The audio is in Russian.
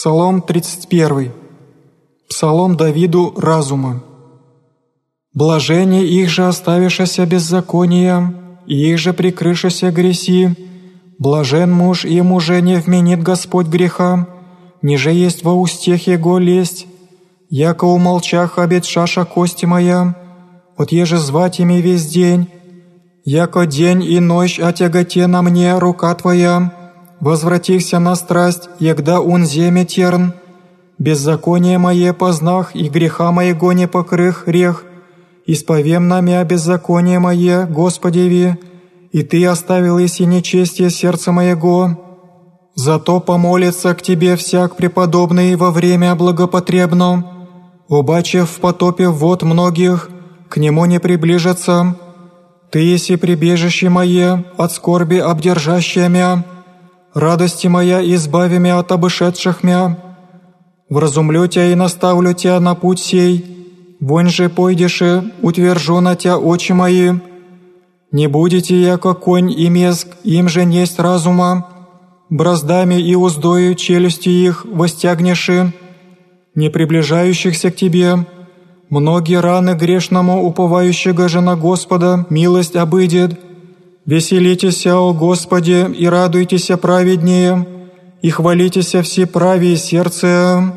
Псалом 31. Псалом Давиду разума. «Блажение их же оставишася беззакония, и их же прикрышася греси. Блажен муж, и ему же не вменит Господь греха, ниже есть во устех его лесть. Яко умолчах обед шаша кости моя, от еже звать ими весь день. Яко день и ночь отяготе на мне рука твоя, возвратихся на страсть, егда он земе терн. Беззаконие мое познах, и греха моего не покрых рех. Исповем на мя беззаконие мое, Господеви, и Ты оставил иси нечестие сердца моего. Зато помолится к Тебе всяк преподобный во время благопотребно, убачив в потопе вод многих, к Нему не приближаться. Ты еси прибежище мое, от скорби обдержащее мя, радости моя избави мя от обышедших мя. Вразумлю тебя и наставлю тебя на путь сей, вонь же пойдеши, утвержу на тебя очи мои. Не будете яко конь и мезг, им же несть разума, браздами и уздою челюсти их востягнеши, не приближающихся к тебе. Многие раны грешному уповающего же на Господа милость обыдет. Веселитесь, о Господе, и радуйтесь праведнее, и хвалитесь все правее сердце,